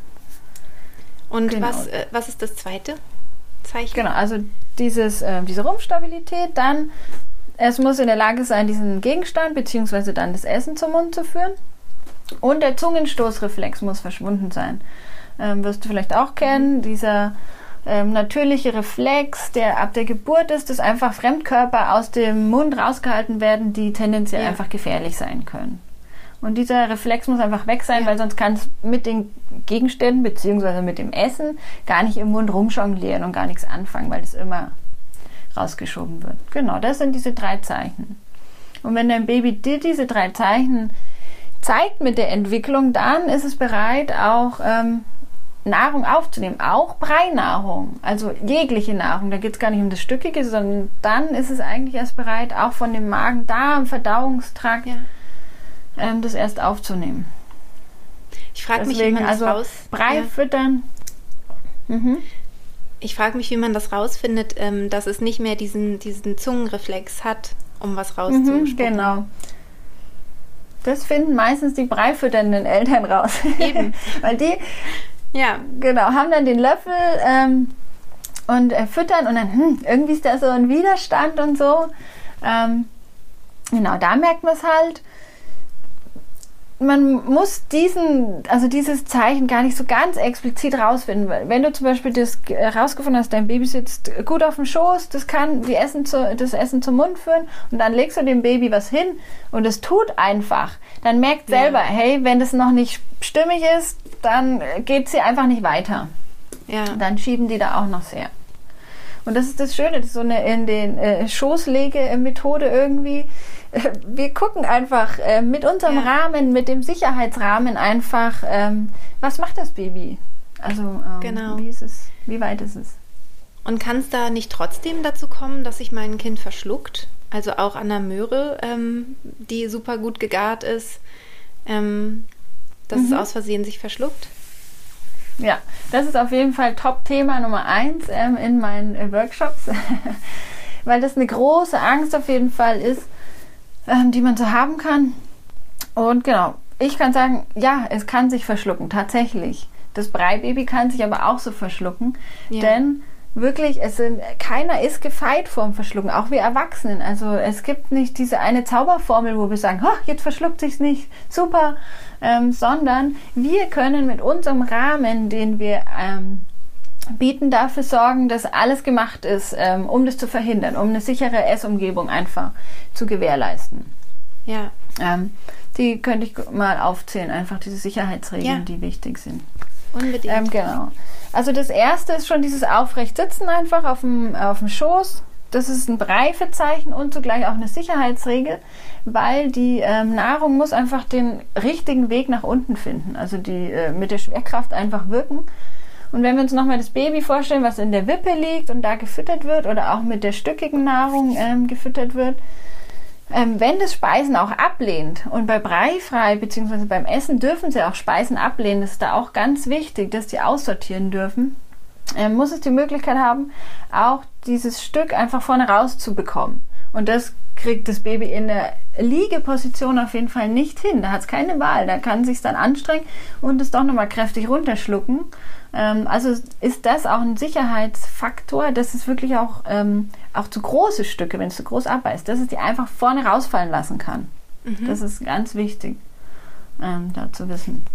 Und genau. was, äh, was ist das zweite?
Zeichen. Genau, also dieses, äh, diese Rumpfstabilität, dann es muss in der Lage sein, diesen Gegenstand bzw. dann das Essen zum Mund zu führen. Und der Zungenstoßreflex muss verschwunden sein. Ähm, wirst du vielleicht auch kennen, mhm. dieser ähm, natürliche Reflex, der ab der Geburt ist, dass einfach Fremdkörper aus dem Mund rausgehalten werden, die tendenziell ja. einfach gefährlich sein können. Und dieser Reflex muss einfach weg sein, ja. weil sonst kann es mit den Gegenständen bzw. mit dem Essen gar nicht im Mund rumjonglieren und gar nichts anfangen, weil das immer rausgeschoben wird. Genau, das sind diese drei Zeichen. Und wenn dein Baby dir diese drei Zeichen zeigt mit der Entwicklung, dann ist es bereit, auch ähm, Nahrung aufzunehmen, auch Breinahrung, also jegliche Nahrung. Da geht es gar nicht um das Stückige, sondern dann ist es eigentlich erst bereit, auch von dem Magen, Darm, Verdauungstrakt. Ja ähm, das erst aufzunehmen.
Ich frage mich, wie man das
also raus... Brei ja. füttern.
Mhm. Ich frage mich, wie man das rausfindet, ähm, dass es nicht mehr diesen, diesen Zungenreflex hat, um was rauszuspucken.
Mhm, genau. Das finden meistens die breifütternden Eltern raus. Eben. *laughs* Weil die, ja. genau, haben dann den Löffel ähm, und äh, füttern und dann, hm, irgendwie ist da so ein Widerstand und so. Ähm, genau, da merkt man es halt man muss diesen, also dieses Zeichen gar nicht so ganz explizit rausfinden. Wenn du zum Beispiel das herausgefunden hast, dein Baby sitzt gut auf dem Schoß, das kann die Essen zu, das Essen zum Mund führen und dann legst du dem Baby was hin und es tut einfach, dann merkt selber, ja. hey, wenn das noch nicht stimmig ist, dann geht sie einfach nicht weiter. Ja. Dann schieben die da auch noch sehr. Und das ist das Schöne, das ist so eine in den äh, Schoßlege-Methode irgendwie *laughs* wir gucken einfach äh, mit unserem ja. Rahmen, mit dem Sicherheitsrahmen einfach, ähm, was macht das Baby? Also ähm, genau. wie ist es, wie weit ist es?
Und kann es da nicht trotzdem dazu kommen, dass sich mein Kind verschluckt? Also auch an der Möhre, ähm, die super gut gegart ist, ähm, dass mhm. es aus Versehen sich verschluckt?
Ja, das ist auf jeden Fall Top-Thema Nummer eins ähm, in meinen äh, Workshops, *laughs* weil das eine große Angst auf jeden Fall ist, ähm, die man so haben kann. Und genau, ich kann sagen, ja, es kann sich verschlucken, tatsächlich. Das Breibaby kann sich aber auch so verschlucken, ja. denn wirklich, es sind, keiner ist gefeit vorm Verschlucken, auch wir Erwachsenen. Also es gibt nicht diese eine Zauberformel, wo wir sagen, oh, jetzt verschluckt sich's nicht, super, ähm, sondern wir können mit unserem Rahmen, den wir ähm, bieten, dafür sorgen, dass alles gemacht ist, ähm, um das zu verhindern, um eine sichere Essumgebung einfach zu gewährleisten. Ja. Ähm, die könnte ich mal aufzählen, einfach diese Sicherheitsregeln, ja. die wichtig sind. Unbedingt. Ähm, genau. Also das erste ist schon dieses aufrecht sitzen einfach auf dem, auf dem Schoß. Das ist ein Reifezeichen und zugleich auch eine Sicherheitsregel, weil die ähm, Nahrung muss einfach den richtigen Weg nach unten finden. Also die äh, mit der Schwerkraft einfach wirken. Und wenn wir uns nochmal das Baby vorstellen, was in der Wippe liegt und da gefüttert wird oder auch mit der stückigen Nahrung ähm, gefüttert wird, ähm, wenn das Speisen auch ablehnt und bei Breifrei bzw. beim Essen dürfen sie auch Speisen ablehnen, das ist da auch ganz wichtig, dass die aussortieren dürfen, ähm, muss es die Möglichkeit haben, auch dieses Stück einfach vorne rauszubekommen. Und das kriegt das Baby in der Liegeposition auf jeden Fall nicht hin. Da hat es keine Wahl. Da kann es sich dann anstrengen und es doch nochmal kräftig runterschlucken. Ähm, also ist das auch ein Sicherheitsfaktor, dass es wirklich auch, ähm, auch zu große Stücke, wenn es zu groß abbeißt, dass es die einfach vorne rausfallen lassen kann. Mhm. Das ist ganz wichtig, ähm, da zu wissen.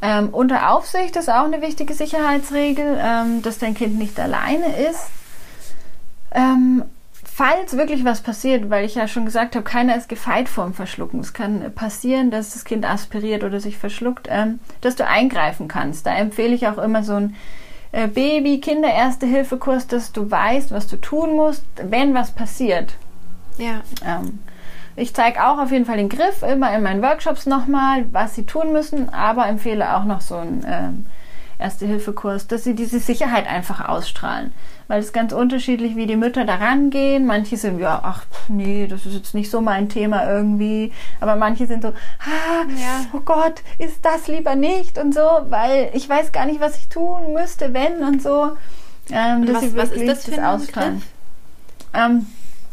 Ähm, unter Aufsicht ist auch eine wichtige Sicherheitsregel, ähm, dass dein Kind nicht alleine ist. Ähm, falls wirklich was passiert, weil ich ja schon gesagt habe, keiner ist gefeit vorm Verschlucken. Es kann passieren, dass das Kind aspiriert oder sich verschluckt, ähm, dass du eingreifen kannst. Da empfehle ich auch immer so ein äh, Baby-Kinder-Erste-Hilfe-Kurs, dass du weißt, was du tun musst, wenn was passiert.
Ja.
Ähm, ich zeige auch auf jeden Fall den Griff immer in meinen Workshops nochmal, was sie tun müssen, aber empfehle auch noch so ein ähm, Erste-Hilfe-Kurs, dass sie diese Sicherheit einfach ausstrahlen. Weil es ganz unterschiedlich, wie die Mütter da rangehen. Manche sind, ja, ach, nee, das ist jetzt nicht so mein Thema irgendwie. Aber manche sind so, ah, ja. oh Gott, ist das lieber nicht und so, weil ich weiß gar nicht, was ich tun müsste, wenn und so.
Ähm, und dass was, sie wirklich was ist das, das.
Ähm,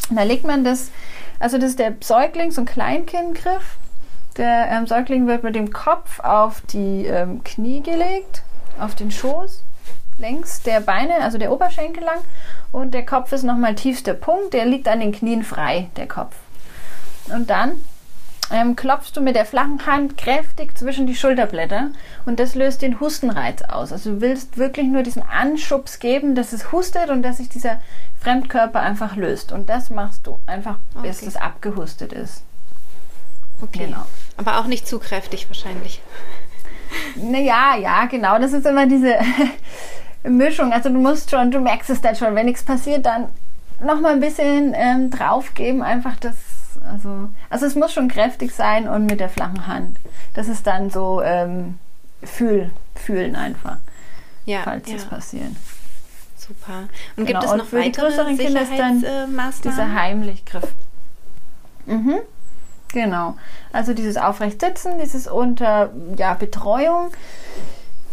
da legt man das, also das ist der Säuglings- und Kleinkindgriff. Der ähm, Säugling wird mit dem Kopf auf die ähm, Knie gelegt auf den Schoß längs der Beine, also der Oberschenkel lang. Und der Kopf ist nochmal tiefster Punkt, der liegt an den Knien frei, der Kopf. Und dann ähm, klopfst du mit der flachen Hand kräftig zwischen die Schulterblätter und das löst den Hustenreiz aus. Also du willst wirklich nur diesen Anschubs geben, dass es hustet und dass sich dieser Fremdkörper einfach löst. Und das machst du einfach, bis okay. es abgehustet ist.
Okay. Genau. Aber auch nicht zu kräftig wahrscheinlich.
Naja, ja, genau. Das ist immer diese *laughs* Mischung. Also du musst schon, du merkst es dann schon, wenn nichts passiert, dann nochmal ein bisschen ähm, draufgeben, einfach das, also, also es muss schon kräftig sein und mit der flachen Hand. Das ist dann so ähm, fühl, fühlen einfach, ja, falls ja. das passiert.
Super. Und genau. gibt es noch und weitere größeren Kinder ist dann
dieser Heimlichgriff. Mhm. Genau. Also dieses aufrecht sitzen, dieses unter ja, Betreuung.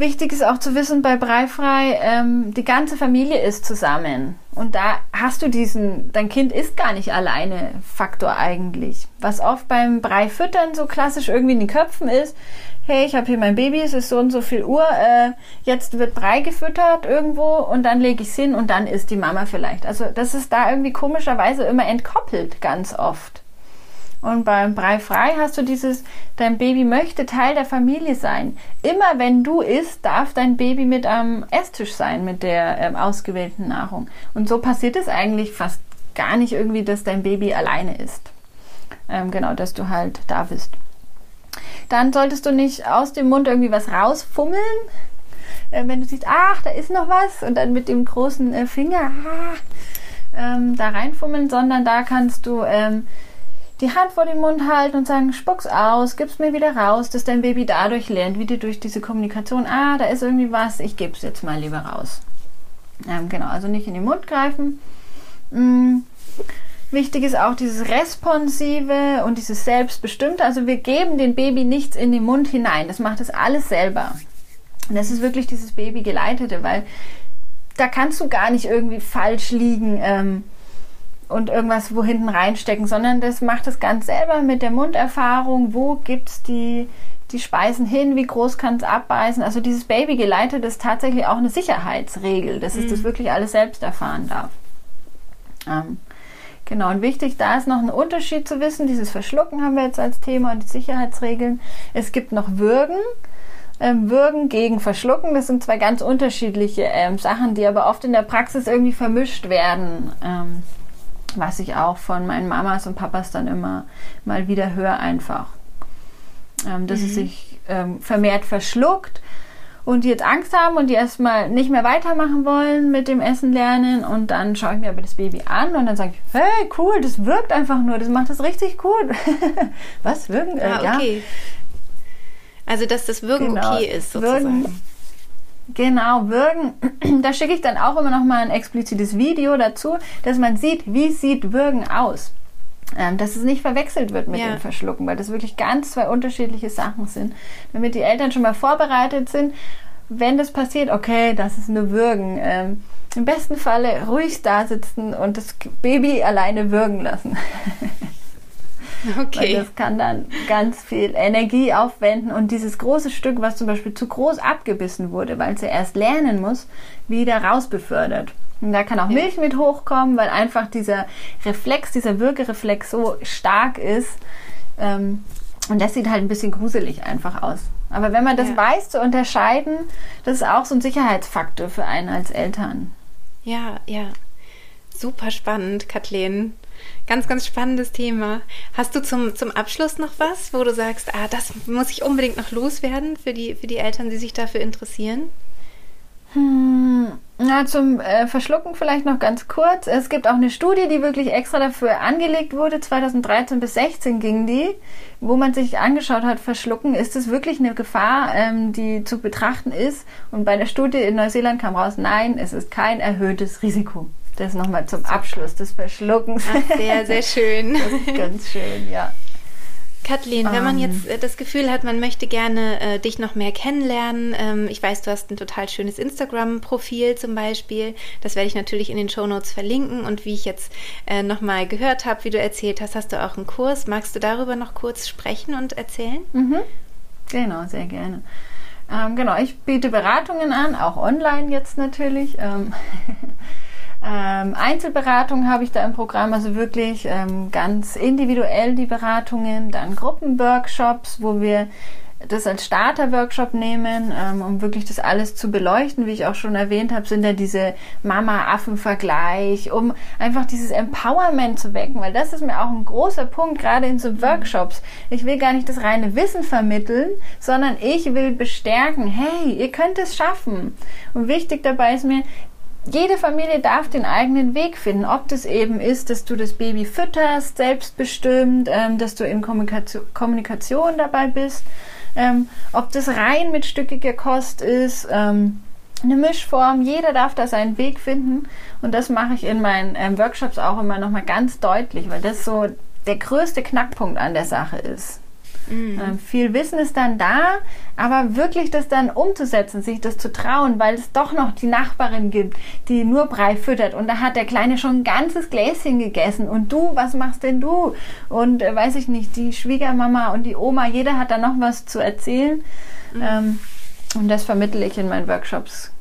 Wichtig ist auch zu wissen bei Breifrei, ähm, die ganze Familie ist zusammen. Und da hast du diesen, dein Kind ist gar nicht alleine Faktor eigentlich. Was oft beim Breifüttern so klassisch irgendwie in den Köpfen ist, hey, ich habe hier mein Baby, es ist so und so viel Uhr, äh, jetzt wird Brei gefüttert irgendwo und dann lege ich es hin und dann ist die Mama vielleicht. Also das ist da irgendwie komischerweise immer entkoppelt ganz oft. Und beim Brei frei hast du dieses, dein Baby möchte Teil der Familie sein. Immer wenn du isst, darf dein Baby mit am Esstisch sein, mit der ähm, ausgewählten Nahrung. Und so passiert es eigentlich fast gar nicht irgendwie, dass dein Baby alleine ist. Ähm, genau, dass du halt da bist. Dann solltest du nicht aus dem Mund irgendwie was rausfummeln. Äh, wenn du siehst, ach, da ist noch was, und dann mit dem großen äh, Finger ah, ähm, da reinfummeln, sondern da kannst du ähm, die Hand vor den Mund halten und sagen, spuck's aus, gib's mir wieder raus, dass dein Baby dadurch lernt, wie du durch diese Kommunikation, ah, da ist irgendwie was, ich geb's jetzt mal lieber raus. Ähm, genau, also nicht in den Mund greifen. Mhm. Wichtig ist auch dieses Responsive und dieses Selbstbestimmte. Also wir geben dem Baby nichts in den Mund hinein. Das macht es alles selber. Und das ist wirklich dieses Babygeleitete, weil da kannst du gar nicht irgendwie falsch liegen. Ähm, und irgendwas wo hinten reinstecken, sondern das macht es ganz selber mit der Munderfahrung. Wo gibt es die, die Speisen hin? Wie groß kann es abbeißen? Also dieses Baby geleitet ist tatsächlich auch eine Sicherheitsregel, dass es mhm. das wirklich alles selbst erfahren darf. Ähm, genau, und wichtig, da ist noch ein Unterschied zu wissen. Dieses Verschlucken haben wir jetzt als Thema und die Sicherheitsregeln. Es gibt noch Würgen. Ähm, Würgen gegen Verschlucken, das sind zwei ganz unterschiedliche ähm, Sachen, die aber oft in der Praxis irgendwie vermischt werden. Was ich auch von meinen Mamas und Papas dann immer mal wieder höre einfach. Ähm, dass mhm. es sich ähm, vermehrt verschluckt und die jetzt Angst haben und die erstmal nicht mehr weitermachen wollen mit dem Essen lernen und dann schaue ich mir aber das Baby an und dann sage ich, hey, cool, das wirkt einfach nur, das macht das richtig gut. *laughs* Was, wirken?
Äh, ah, okay. Ja. Also, dass das Wirken genau. okay ist, sozusagen. Wirken,
Genau, Würgen. *clears throat* Da schicke ich dann auch immer noch mal ein explizites Video dazu, dass man sieht, wie sieht Würgen aus. ähm, dass es nicht verwechselt wird mit ja. dem Verschlucken, weil das wirklich ganz zwei unterschiedliche Sachen sind. Damit die Eltern schon mal vorbereitet sind, wenn das passiert, okay, das ist nur Würgen. Ähm, Im besten Falle ruhig da sitzen und das Baby alleine würgen lassen. *laughs* *laughs* Okay. Weil das kann dann ganz viel Energie aufwenden und dieses große Stück, was zum Beispiel zu groß abgebissen wurde, weil es ja erst lernen muss, wieder rausbefördert. Und da kann auch Milch mit hochkommen, weil einfach dieser Reflex, dieser Würgereflex so stark ist. Ähm, und das sieht halt ein bisschen gruselig einfach aus. Aber wenn man das ja. weiß zu unterscheiden, das ist auch so ein Sicherheitsfaktor für einen als Eltern.
Ja, ja. Super spannend, Kathleen. Ganz, ganz spannendes Thema. Hast du zum, zum Abschluss noch was, wo du sagst, ah, das muss ich unbedingt noch loswerden für die, für die Eltern, die sich dafür interessieren?
Hm, na, zum äh, Verschlucken vielleicht noch ganz kurz. Es gibt auch eine Studie, die wirklich extra dafür angelegt wurde. 2013 bis 16 ging die, wo man sich angeschaut hat, Verschlucken, ist es wirklich eine Gefahr, ähm, die zu betrachten ist? Und bei der Studie in Neuseeland kam raus, nein, es ist kein erhöhtes Risiko. Das nochmal zum Abschluss des Verschluckens.
Ach, sehr, sehr *laughs* schön.
Ganz schön, ja.
Kathleen, wenn man jetzt ähm. äh, das Gefühl hat, man möchte gerne äh, dich noch mehr kennenlernen, ähm, ich weiß, du hast ein total schönes Instagram-Profil zum Beispiel, das werde ich natürlich in den Show Notes verlinken und wie ich jetzt äh, nochmal gehört habe, wie du erzählt hast, hast du auch einen Kurs. Magst du darüber noch kurz sprechen und erzählen?
Mhm. Genau, sehr gerne. Ähm, genau, ich biete Beratungen an, auch online jetzt natürlich. Ähm, *laughs* Ähm, Einzelberatung habe ich da im Programm, also wirklich ähm, ganz individuell die Beratungen, dann Gruppenworkshops, wo wir das als Starter-Workshop nehmen, ähm, um wirklich das alles zu beleuchten. Wie ich auch schon erwähnt habe, sind ja diese Mama-Affen-Vergleich, um einfach dieses Empowerment zu wecken, weil das ist mir auch ein großer Punkt, gerade in so Workshops. Ich will gar nicht das reine Wissen vermitteln, sondern ich will bestärken, hey, ihr könnt es schaffen. Und wichtig dabei ist mir, jede Familie darf den eigenen Weg finden. Ob das eben ist, dass du das Baby fütterst, selbstbestimmt, ähm, dass du in Kommunikation, Kommunikation dabei bist, ähm, ob das rein mit stückiger Kost ist, ähm, eine Mischform. Jeder darf da seinen Weg finden. Und das mache ich in meinen ähm, Workshops auch immer nochmal ganz deutlich, weil das so der größte Knackpunkt an der Sache ist. Mhm. Ähm, viel Wissen ist dann da, aber wirklich das dann umzusetzen, sich das zu trauen, weil es doch noch die Nachbarin gibt, die nur Brei füttert und da hat der Kleine schon ein ganzes Gläschen gegessen und du, was machst denn du? Und äh, weiß ich nicht, die Schwiegermama und die Oma, jeder hat da noch was zu erzählen. Mhm. Ähm, und das vermittle ich in meinen Workshops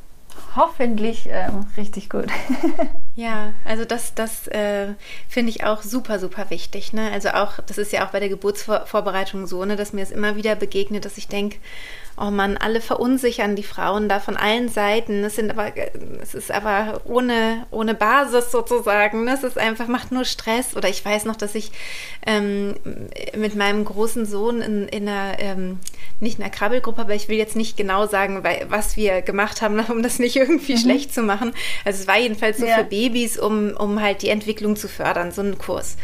hoffentlich äh, richtig gut. *laughs*
ja, also das, das äh, finde ich auch super, super wichtig. Ne? Also auch, das ist ja auch bei der Geburtsvorbereitung so, ne, dass mir es immer wieder begegnet, dass ich denke, oh Mann, alle verunsichern die Frauen da von allen Seiten. Es sind aber, es ist aber ohne, ohne Basis sozusagen. Ne? Es ist einfach, macht nur Stress. Oder ich weiß noch, dass ich ähm, mit meinem großen Sohn in, in einer, ähm, nicht in einer Krabbelgruppe, aber ich will jetzt nicht genau sagen, weil, was wir gemacht haben, *laughs* um das nicht irgendwie mhm. schlecht zu machen. Also es war jedenfalls so ja. für Babys, um, um halt die Entwicklung zu fördern, so ein Kurs.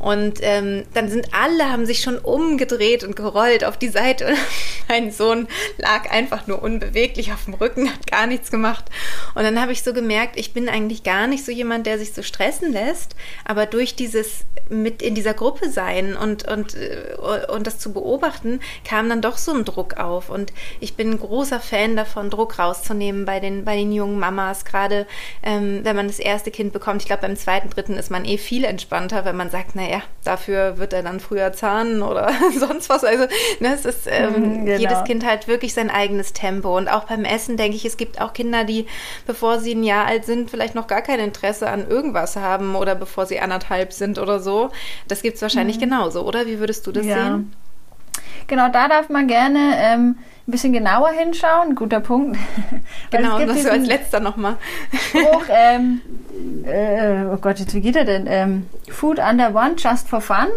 Und ähm, dann sind alle, haben sich schon umgedreht und gerollt auf die Seite. Und *laughs* mein Sohn lag einfach nur unbeweglich auf dem Rücken, hat gar nichts gemacht. Und dann habe ich so gemerkt, ich bin eigentlich gar nicht so jemand, der sich so stressen lässt. Aber durch dieses mit in dieser Gruppe sein und, und, äh, und das zu beobachten, kam dann doch so ein Druck auf. Und ich bin ein großer Fan davon, Druck rauszunehmen bei den, bei den jungen Mamas, gerade ähm, wenn man das erste Kind bekommt. Ich glaube, beim zweiten, dritten ist man eh viel entspannter, wenn man sagt, naja, dafür wird er dann früher zahnen oder *laughs* sonst was. Also ne, es ist ähm, mhm, genau. jedes Kind halt wirklich sein eigenes Tempo. Und auch beim Essen denke ich, es gibt auch Kinder, die, bevor sie ein Jahr alt sind, vielleicht noch gar kein Interesse an irgendwas haben oder bevor sie anderthalb sind oder so. Das gibt es wahrscheinlich mhm. genauso, oder? Wie würdest du das ja. sehen?
Genau, da darf man gerne ähm, ein bisschen genauer hinschauen. Guter Punkt. *laughs*
genau, und was so als letzter nochmal.
Spruch, *laughs* ähm, äh, oh Gott, jetzt wie geht er denn? Ähm, Food under one, just for fun.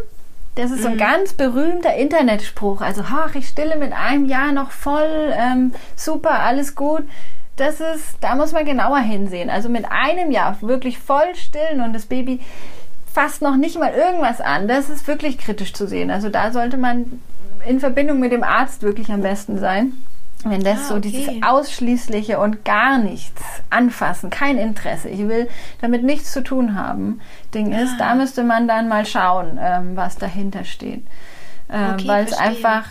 Das ist so ein mhm. ganz berühmter Internetspruch. Also, ach, ich stille mit einem Jahr noch voll, ähm, super, alles gut. Das ist, da muss man genauer hinsehen. Also mit einem Jahr wirklich voll stillen und das Baby fast noch nicht mal irgendwas an. Das ist wirklich kritisch zu sehen. Also da sollte man in Verbindung mit dem Arzt wirklich am besten sein. Wenn das ah, so okay. dieses ausschließliche und gar nichts anfassen, kein Interesse, ich will damit nichts zu tun haben, Ding ist, da müsste man dann mal schauen, ähm, was dahinter steht. Ähm, okay, Weil es einfach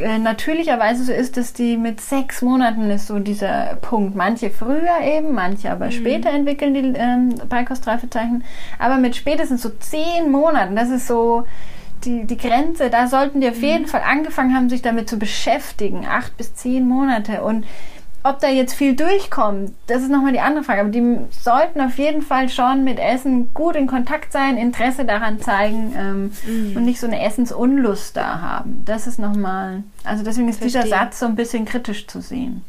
äh, natürlicherweise so ist, dass die mit sechs Monaten ist so dieser Punkt. Manche früher eben, manche aber mhm. später entwickeln die ähm, Beikostreifezeichen. Aber mit spätestens so zehn Monaten, das ist so die, die Grenze, da sollten die auf mhm. jeden Fall angefangen haben, sich damit zu beschäftigen. Acht bis zehn Monate. Und ob da jetzt viel durchkommt, das ist nochmal die andere Frage. Aber die sollten auf jeden Fall schon mit Essen gut in Kontakt sein, Interesse daran zeigen ähm, mhm. und nicht so eine Essensunlust da haben. Das ist nochmal, also deswegen ist verstehe. dieser Satz so ein bisschen kritisch zu sehen.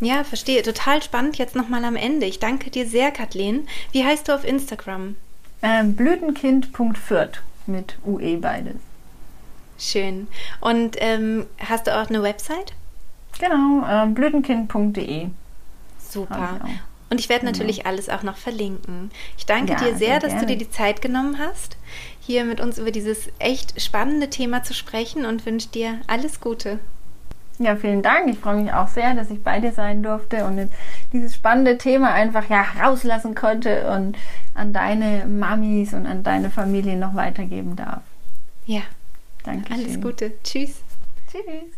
Ja, verstehe. Total spannend jetzt nochmal am Ende. Ich danke dir sehr, Kathleen. Wie heißt du auf Instagram?
Ähm, Blütenkind.fürth mit UE beides.
Schön. Und ähm, hast du auch eine Website?
Genau, äh, blütenkind.de.
Super. Und ich werde genau. natürlich alles auch noch verlinken. Ich danke ja, dir sehr, sehr dass du dir die Zeit genommen hast, hier mit uns über dieses echt spannende Thema zu sprechen und wünsche dir alles Gute.
Ja, vielen Dank. Ich freue mich auch sehr, dass ich bei dir sein durfte und dieses spannende Thema einfach ja rauslassen konnte und an deine Mamis und an deine Familie noch weitergeben darf.
Ja. Danke. Alles Gute. Tschüss. Tschüss.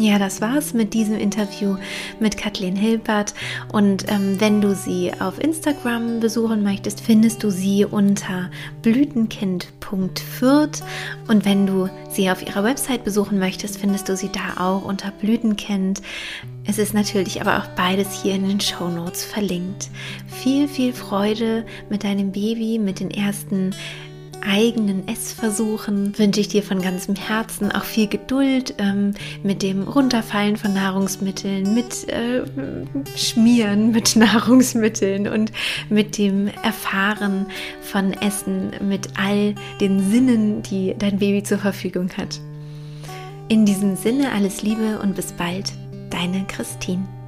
Ja, das war's mit diesem Interview mit Kathleen Hilbert. Und ähm, wenn du sie auf Instagram besuchen möchtest, findest du sie unter blütenkind.fürth. Und wenn du sie auf ihrer Website besuchen möchtest, findest du sie da auch unter Blütenkind. Es ist natürlich aber auch beides hier in den Show Notes verlinkt. Viel, viel Freude mit deinem Baby, mit den ersten eigenen Essversuchen wünsche ich dir von ganzem Herzen auch viel Geduld ähm, mit dem Runterfallen von Nahrungsmitteln, mit äh, Schmieren mit *laughs* Nahrungsmitteln und mit dem Erfahren von Essen, mit all den Sinnen, die dein Baby zur Verfügung hat. In diesem Sinne alles Liebe und bis bald, deine Christine.